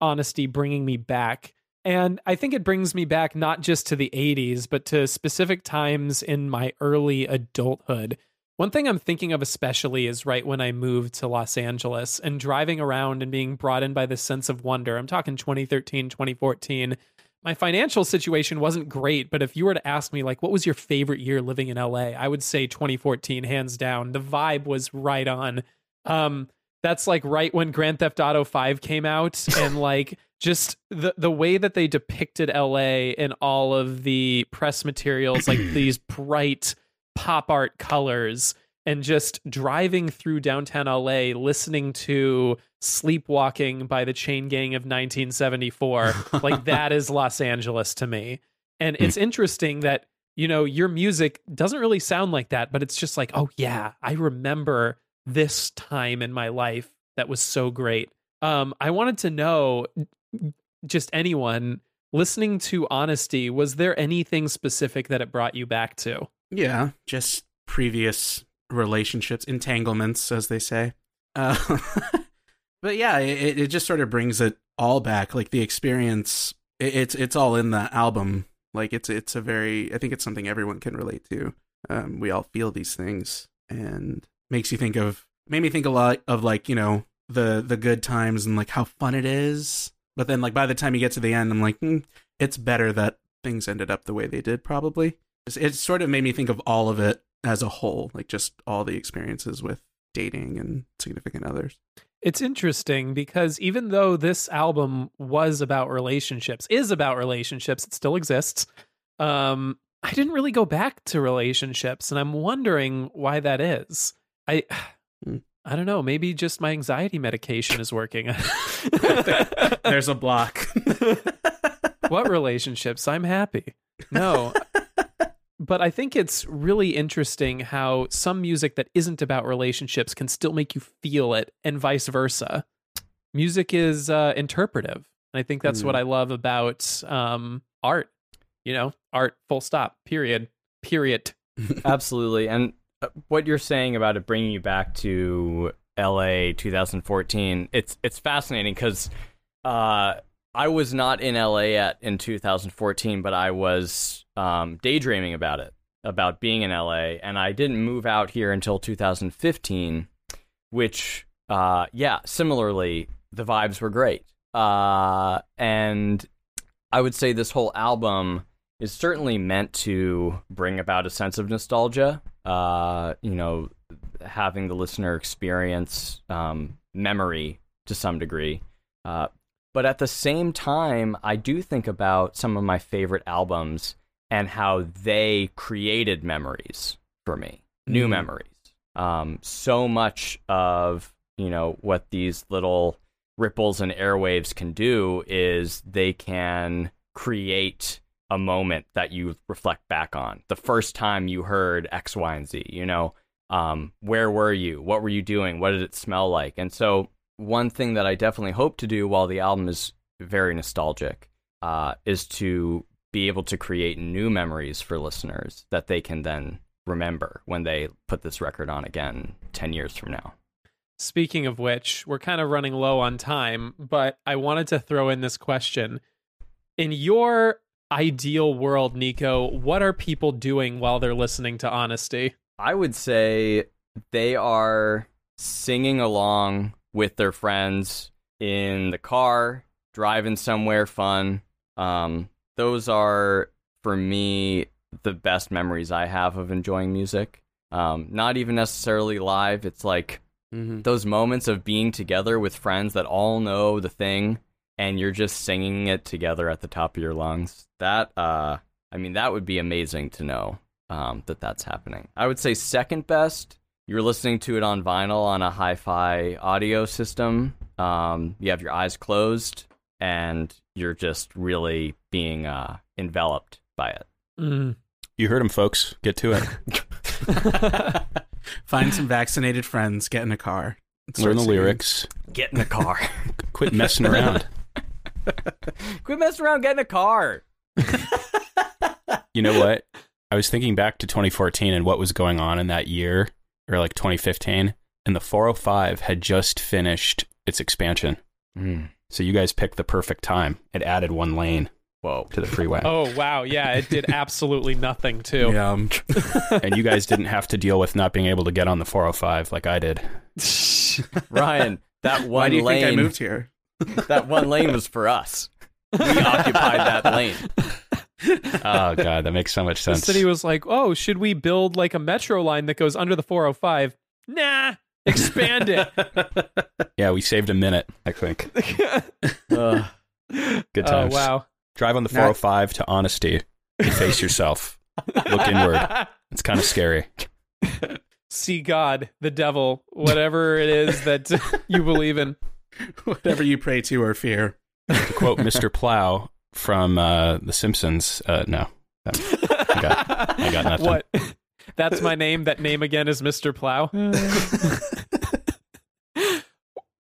Speaker 1: honesty bringing me back. And I think it brings me back not just to the 80s, but to specific times in my early adulthood. One thing I'm thinking of especially is right when I moved to Los Angeles and driving around and being brought in by this sense of wonder. I'm talking 2013, 2014. My financial situation wasn't great, but if you were to ask me, like, what was your favorite year living in LA, I would say 2014, hands down. The vibe was right on. Um, that's like right when Grand Theft Auto 5 came out and like just the the way that they depicted LA in all of the press materials like these bright pop art colors and just driving through downtown LA listening to Sleepwalking by the Chain Gang of 1974 like that is Los Angeles to me. And it's interesting that you know your music doesn't really sound like that but it's just like oh yeah I remember this time in my life that was so great. Um I wanted to know just anyone listening to honesty was there anything specific that it brought you back to?
Speaker 3: Yeah, just previous relationships, entanglements, as they say. Uh, but yeah, it, it just sort of brings it all back. Like the experience, it, it's it's all in the album. Like it's it's a very, I think it's something everyone can relate to. Um, we all feel these things, and makes you think of, made me think a lot of like you know the the good times and like how fun it is. But then like by the time you get to the end, I'm like, hmm, it's better that things ended up the way they did. Probably it sort of made me think of all of it as a whole, like just all the experiences with dating and significant others.
Speaker 1: It's interesting because even though this album was about relationships, is about relationships, it still exists. Um, I didn't really go back to relationships, and I'm wondering why that is. I,
Speaker 3: Hmm.
Speaker 1: I don't know. Maybe just my anxiety medication is working.
Speaker 3: There's a block.
Speaker 1: what relationships? I'm happy. No. But I think it's really interesting how some music that isn't about relationships can still make you feel it, and vice versa. Music is uh, interpretive. And I think that's what I love about um, art. You know, art, full stop, period, period.
Speaker 5: Absolutely. And uh, what you're saying about it bringing you back to LA 2014, it's it's fascinating because uh, I was not in LA yet in 2014, but I was um, daydreaming about it, about being in LA, and I didn't move out here until 2015, which, uh, yeah, similarly, the vibes were great. Uh, and I would say this whole album is certainly meant to bring about a sense of nostalgia. Uh, you know, having the listener experience um, memory to some degree. Uh, but at the same time, I do think about some of my favorite albums and how they created memories for me, new
Speaker 3: Mm.
Speaker 5: memories. Um, so much of you know what these little ripples and airwaves can do is they can create a moment that you reflect back on. The first time you heard X, Y, and Z, you know, um, where were you? What were you doing? What did it smell like? And so, one thing that I definitely hope to do while the album is very nostalgic uh, is to be able to create new memories for listeners that they can then remember when they put this record on again 10 years from now.
Speaker 1: Speaking of which, we're kind of running low on time, but I wanted to throw in this question. In your ideal world, NYIKO, what are people doing while they're listening to Honesty?
Speaker 5: I would say they are singing along with their friends in the car, driving somewhere fun. Um, those are, for me, the best memories I have of enjoying music. Um, not even necessarily live. It's like
Speaker 3: Mhm.
Speaker 5: those moments of being together with friends that all know the thing and you're just singing it together at the top of your lungs. That, uh, I mean, that would be amazing to know um, that that's happening. I would say second best, you're listening to it on vinyl on a hi-fi audio system. Um, you have your eyes closed and you're just really being uh, enveloped by it.
Speaker 1: Mm.
Speaker 2: You heard him, folks. Get to it.
Speaker 3: Find some vaccinated friends, get in a car.
Speaker 2: Learn the
Speaker 3: singing.
Speaker 2: lyrics.
Speaker 5: Get in a car.
Speaker 2: Quit messing around.
Speaker 5: Quit messing around. Get in a car.
Speaker 2: You know what? I was thinking back to 2014 and what was going on in that year, or like 2015, and the 405 had just finished its expansion. So you guys picked the perfect time. It added one lane
Speaker 5: Whoa.
Speaker 2: to the freeway.
Speaker 1: Oh wow, yeah, it did absolutely nothing too.
Speaker 3: Yeah, um,
Speaker 2: and you guys didn't have to deal with not being able to get on the 405 like I did.
Speaker 5: Ryan, that one
Speaker 3: why do you
Speaker 5: lane.
Speaker 3: think I moved here?
Speaker 5: That one lane was for us. We occupied that lane.
Speaker 2: Oh god, that makes so much sense.
Speaker 1: The
Speaker 2: sense.
Speaker 1: city was like, "Oh, should we build like a metro line that goes under the 405?" Nah, expand it.
Speaker 2: yeah, we saved a minute, I think.
Speaker 5: Ugh.
Speaker 2: Good
Speaker 1: oh
Speaker 2: times.
Speaker 1: wow.
Speaker 2: Drive on the 405 to honesty and face yourself. Look inward. It's kind of scary.
Speaker 1: See God, the devil, whatever it is that you believe in.
Speaker 3: Whatever you pray to or fear.
Speaker 2: To quote Mr. Plow from uh, The Simpsons, uh, no. I got, I got nothing.
Speaker 1: What? That's my name. That name again is Mr. Plow.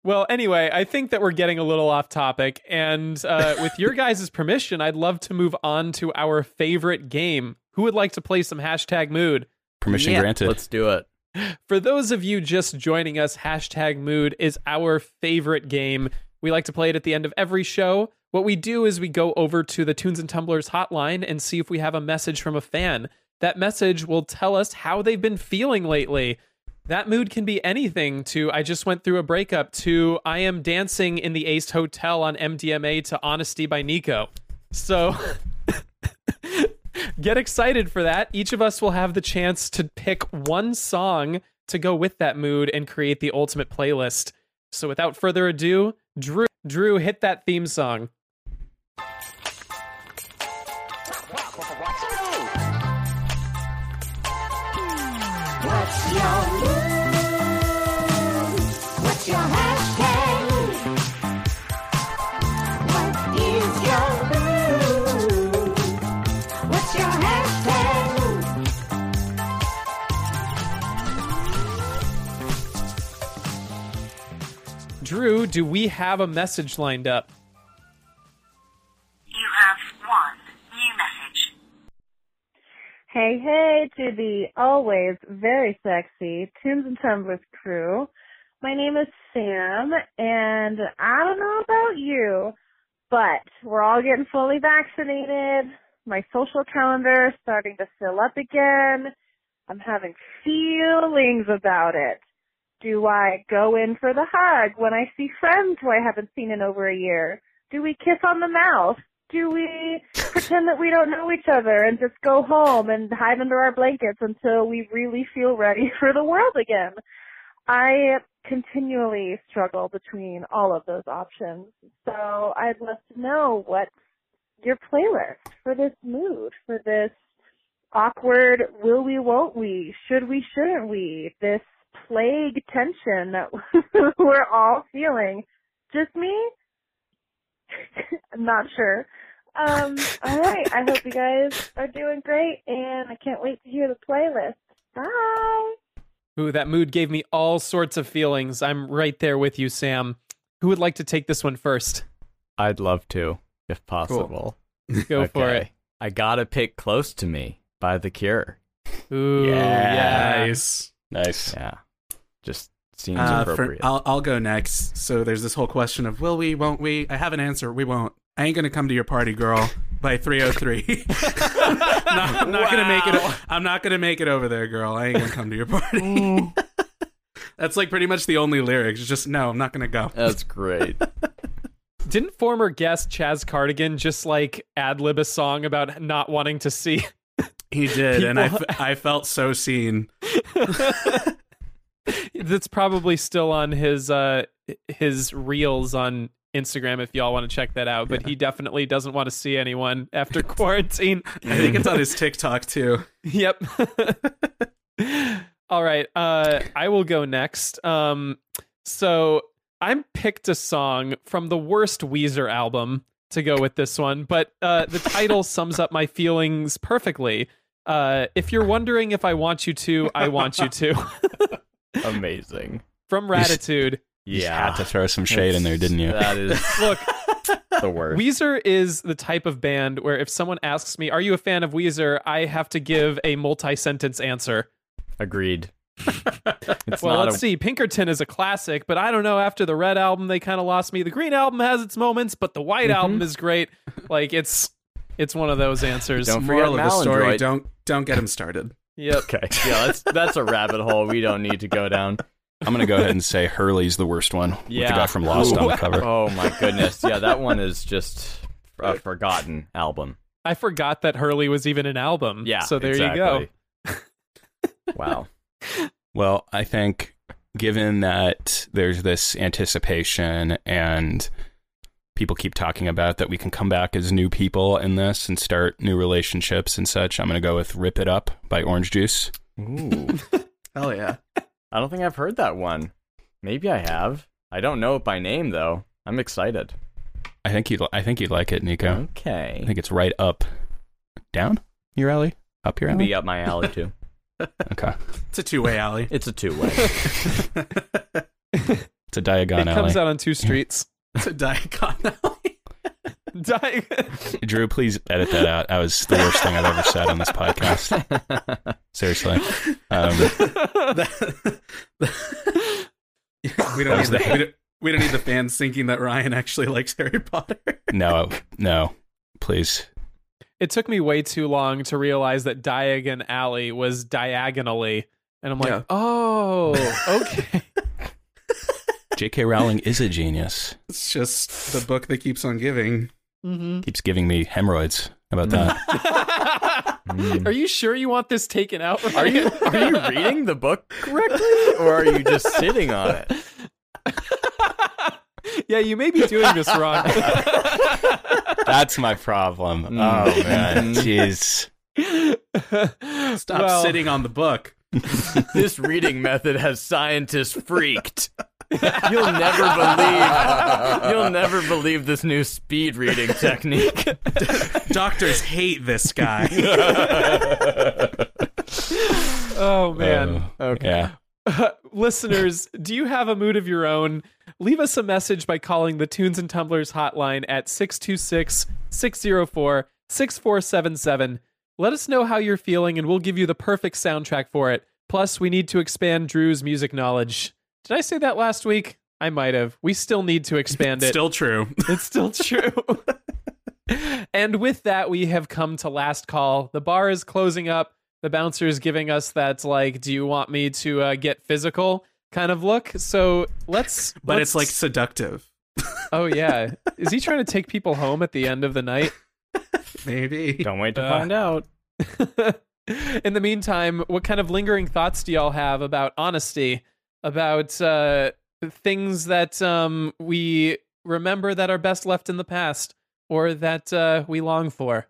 Speaker 1: well, anyway, I think that we're getting a little off topic. And uh, with your guys' permission, I'd love to move on to our favorite game. Who would like to play some hashtag mood?
Speaker 2: Permission
Speaker 5: Yeah,
Speaker 2: granted.
Speaker 5: Let's do it.
Speaker 1: For those of you just joining us, hashtag mood is our favorite game. We like to play it at the end of every show. What we do is we go over to the Tunes and Tumblers hotline and see if we have a message from a fan. That message will tell us how they've been feeling lately. That mood can be anything to I just went through a breakup to I am dancing in the Ace Hotel on MDMA to Honesty by Nico. So get excited for that. Each of us will have the chance to pick one song to go with that mood and create the ultimate playlist. So without further ado, Drew, Drew, hit that theme song.
Speaker 6: What's your mood? What's your hashtag? What is your mood? What's your hashtag?
Speaker 1: Drew, do we have a message lined up?
Speaker 7: You have one new message.
Speaker 8: Hey, hey to the always very sexy Tunes and Tumblers crew. My name is Sam, and I don't know about you, but we're all getting fully vaccinated. My social calendar is starting to fill up again. I'm having feelings about it. Do I go in for the hug when I see friends who I haven't seen in over a year? Do we kiss on the mouth? Do we pretend that we don't know each other and just go home and hide under our blankets until we really feel ready for the world again? I continually struggle between all of those options. So I'd love to know what's your playlist for this mood, for this awkward will we, won't we, should we, shouldn't we, this plague tension that we're all feeling. Just me? I'm not sure. Um, all right. I hope you guys are doing great, and I can't wait to hear the playlist. Bye.
Speaker 1: Ooh, that mood gave me all sorts of feelings. I'm right there with you, Sam. Who would like to take this one first?
Speaker 5: I'd love to, if possible.
Speaker 1: Go for it.
Speaker 5: I gotta pick Close to Me by The Cure.
Speaker 1: Ooh, yeah.
Speaker 3: Nice.
Speaker 2: Nice.
Speaker 5: Yeah. Just seems
Speaker 3: Uh, for. I'll, I'll go next. So there's this whole question of will we, won't we? I have an answer. We won't. I ain't gonna come to your party, girl. By 303. not, I'm not gonna make it. I'm not gonna make it over there, girl. I ain't gonna come to your party. That's like pretty much the only lyrics. Just no, I'm not gonna go.
Speaker 5: That's great.
Speaker 1: Didn't former guest Chaz Cardigan just like ad lib a song about not wanting to see?
Speaker 3: He did, and I,
Speaker 1: People-
Speaker 3: felt so seen.
Speaker 1: That's probably still on his uh his reels on Instagram if y'all want to check that out. But he definitely doesn't want to see anyone after quarantine.
Speaker 3: I think it's on his TikTok too.
Speaker 1: Yep. All right. Uh, I will go next. Um, so I picked a song from the worst Weezer album to go with this one, but uh, the title sums up my feelings perfectly. Uh, if you're wondering if I want you to, I want you to.
Speaker 5: Amazing.
Speaker 1: From Raditude.
Speaker 2: You
Speaker 5: Yeah.
Speaker 2: had to throw some shade in there, didn't you?
Speaker 5: That is
Speaker 1: Look,
Speaker 5: the worst.
Speaker 1: Weezer is the type of band where if someone asks me, "Are you a fan of Weezer?" I have to give a multi-sentence answer.
Speaker 5: Agreed. It's
Speaker 1: well,
Speaker 5: not
Speaker 1: let's
Speaker 5: a-
Speaker 1: see. Pinkerton is a classic, but I don't know. After the Red album, they kind of lost me. The Green album has its moments, but the White
Speaker 5: Mm-hmm.
Speaker 1: album is great. Like it's it's one of those answers.
Speaker 5: Don't forget
Speaker 3: Moral of the story: don't don't get him started.
Speaker 1: Yep.
Speaker 5: Okay. Yeah, that's that's a rabbit hole we don't need to go down.
Speaker 2: I'm gonna go ahead and say Hurley's the worst one with the guy from Lost on the cover.
Speaker 5: Oh my goodness. Yeah, that one is just a forgotten album.
Speaker 1: I forgot that Hurley was even an album.
Speaker 5: Yeah.
Speaker 1: So there you go.
Speaker 5: wow.
Speaker 2: Well, I think given that there's this anticipation and people keep talking about that we can come back as new people in this and start new relationships and such, I'm going to go with Rip It Up by Orange Juice.
Speaker 5: Ooh.
Speaker 3: Hell yeah!
Speaker 5: I don't think I've heard that one. Maybe I have. I don't know it by name though. I'm excited.
Speaker 2: I think you'd I think you'd like it, NYIKO.
Speaker 5: Okay.
Speaker 2: I think it's right up down your alley, up your alley.
Speaker 5: Be up my alley too.
Speaker 2: Okay.
Speaker 3: It's a two-way alley.
Speaker 5: It's a two way.
Speaker 2: It's a Diagon
Speaker 1: It
Speaker 2: alley.
Speaker 1: comes out on two streets.
Speaker 3: It's a Diacon alley.
Speaker 1: Di-
Speaker 2: Drew, please edit that out. That was the worst thing I've ever said on this podcast. Seriously. Um,
Speaker 3: we don't need the, we don't, we don't need the fans thinking that Ryan actually likes Harry Potter.
Speaker 2: no, no, please.
Speaker 1: it took me way too long to realize that Diagon Alley was diagonally, and I'm like,
Speaker 3: Yeah.
Speaker 1: oh, okay.
Speaker 2: J.K. Rowling is a genius.
Speaker 3: It's just the book that keeps on giving.
Speaker 1: mm-hmm.
Speaker 2: Keeps giving me hemorrhoids. How about that?
Speaker 1: Are you sure you want this taken out?
Speaker 5: Are you are you reading the book correctly or are you just sitting on it?
Speaker 1: yeah, you may be doing this wrong.
Speaker 2: That's my problem. Oh
Speaker 5: Mm.
Speaker 2: man, jeez.
Speaker 3: Stop
Speaker 1: Well,
Speaker 3: sitting on the book.
Speaker 5: This reading method has scientists freaked. You'll never believe. You'll never believe this new speed reading technique.
Speaker 3: Doctors hate this guy.
Speaker 1: Oh man.
Speaker 2: Uh, Yeah.
Speaker 1: Listeners, do you have a mood of your own? Leave us a message by calling the Tunes and Tumblers hotline at 626 604 6477. Let us know how you're feeling, and we'll give you the perfect soundtrack for it. Plus, we need to expand Drew's music knowledge. Did I say that last week? I might have. We still need to expand it.
Speaker 3: Still true.
Speaker 1: It's still true. and with that, we have come to last call. The bar is closing up. The bouncer is giving us that, like, do you want me to uh, get physical kind of look? So let's.
Speaker 3: But
Speaker 1: let's-
Speaker 3: it's like seductive.
Speaker 1: oh, yeah. Is he trying to take people home at the end of the night?
Speaker 3: Maybe.
Speaker 5: Don't wait to
Speaker 1: Uh,
Speaker 5: find out.
Speaker 1: In the meantime, what kind of lingering thoughts do y'all have about honesty, about uh, things that um, we remember that are best left in the past, or that uh, we long for?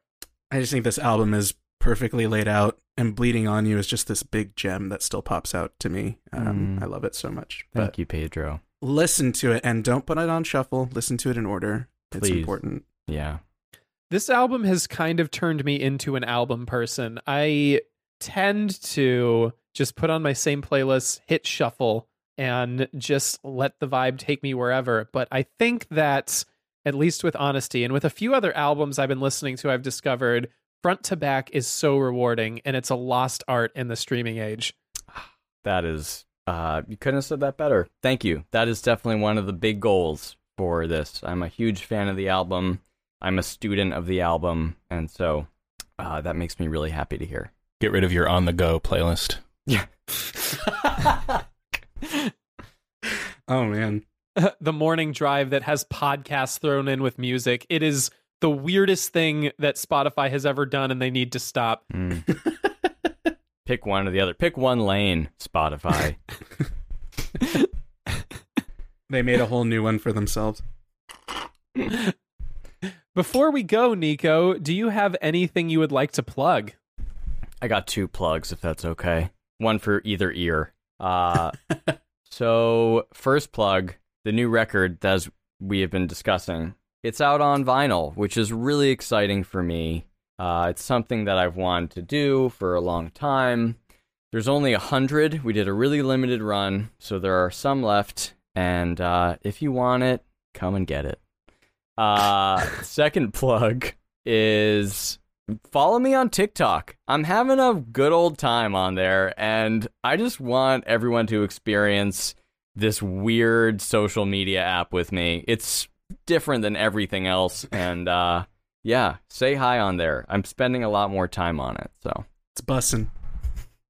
Speaker 3: I just think this album is perfectly laid out, and Bleeding on You is just this big gem that still pops out to me. Um,
Speaker 5: Mm.
Speaker 3: I love it so much.
Speaker 5: Thank
Speaker 3: but
Speaker 5: you, Pedro.
Speaker 3: listen to it and don't put it on shuffle. Listen to it in order. It's important.
Speaker 5: Yeah.
Speaker 1: This album has kind of turned me into an album person. I tend to just put on my same playlist, hit shuffle, and just let the vibe take me wherever. But I think that, at least with honesty, and with a few other albums I've been listening to, I've discovered front to back is so rewarding, and it's a lost art in the streaming age.
Speaker 5: That is uh you couldn't have said that better. Thank you. That is definitely one of the big goals for this. I'm a huge fan of the album. I'm a student of the album, and so uh, that makes me really happy to hear.
Speaker 2: Get rid of your on the go playlist.
Speaker 5: Yeah.
Speaker 3: Oh man.
Speaker 1: the morning drive that has podcasts thrown in with music. It is the weirdest thing that Spotify has ever done, and they need to stop.
Speaker 5: Mm. Pick one or the other. Pick one lane, Spotify.
Speaker 3: They made a whole new one for themselves.
Speaker 1: Before we go, NYIKO, do you have anything you would like to plug?
Speaker 5: I got two plugs, if that's okay. One for either ear. Uh, so, first plug the new record that as we have been discussing. It's out on vinyl, which is really exciting for me. Uh, it's something that I've wanted to do for a long time. There's only a hundred. We did a really limited run, so there are some left. And uh, if you want it, come and get it. Uh, second plug is follow me on TikTok. I'm having a good old time on there, and I just want everyone to experience this weird social media app with me. It's different than everything else, and uh, yeah, say hi on there. I'm spending a lot more time on it, so
Speaker 3: It's bussin'.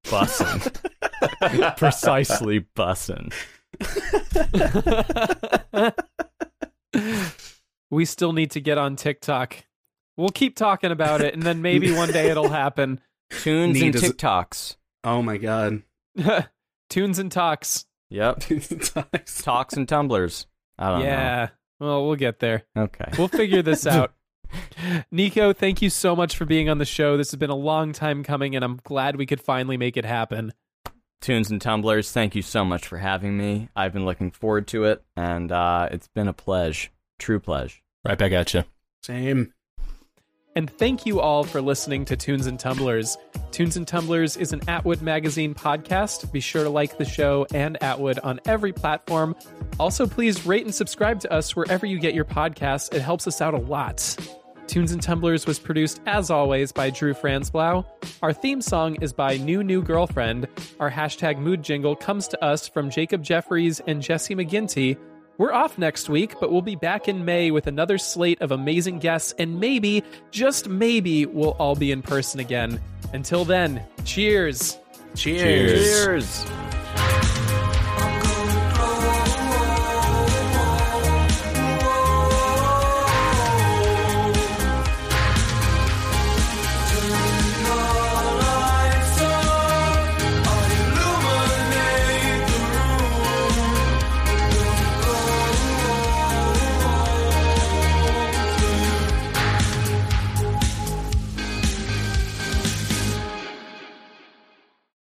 Speaker 5: bussin', precisely bussin'.
Speaker 1: we still need to get on TikTok. We'll keep talking about it, and then maybe one day it'll happen.
Speaker 5: Tunes
Speaker 3: Need
Speaker 5: and
Speaker 3: is-
Speaker 5: TikToks.
Speaker 3: Oh my god.
Speaker 1: Tunes and talks.
Speaker 5: Yep, talks and tumblers. I don't
Speaker 1: yeah. Well, we'll get there.
Speaker 5: Okay.
Speaker 1: We'll figure this out. NYIKO, thank you so much for being on the show. This has been a long time coming, and I'm glad we could finally make it happen.
Speaker 5: Tunes and Tumblers, thank you so much for having me. I've been looking forward to it, and uh, it's been a pleasure. True pleasure.
Speaker 2: Right back at you.
Speaker 3: Same.
Speaker 1: And thank you all for listening to Tunes and Tumblers. Tunes and Tumblers is an Atwood Magazine podcast. Be sure to like the show and Atwood on every platform. Also, please rate and subscribe to us wherever you get your podcasts. It helps us out a lot. Tunes and Tumblers was produced, as always, by Drew Franzblau. Our theme song is by New New Girlfriend. Our hashtag mood jingle comes to us from Jacob Jeffries and Jesse McGinty. We're off next week, but we'll be back in May with another slate of amazing guests, and maybe, just maybe, we'll all be in person again. Until then, cheers.
Speaker 3: Cheers.
Speaker 5: Cheers.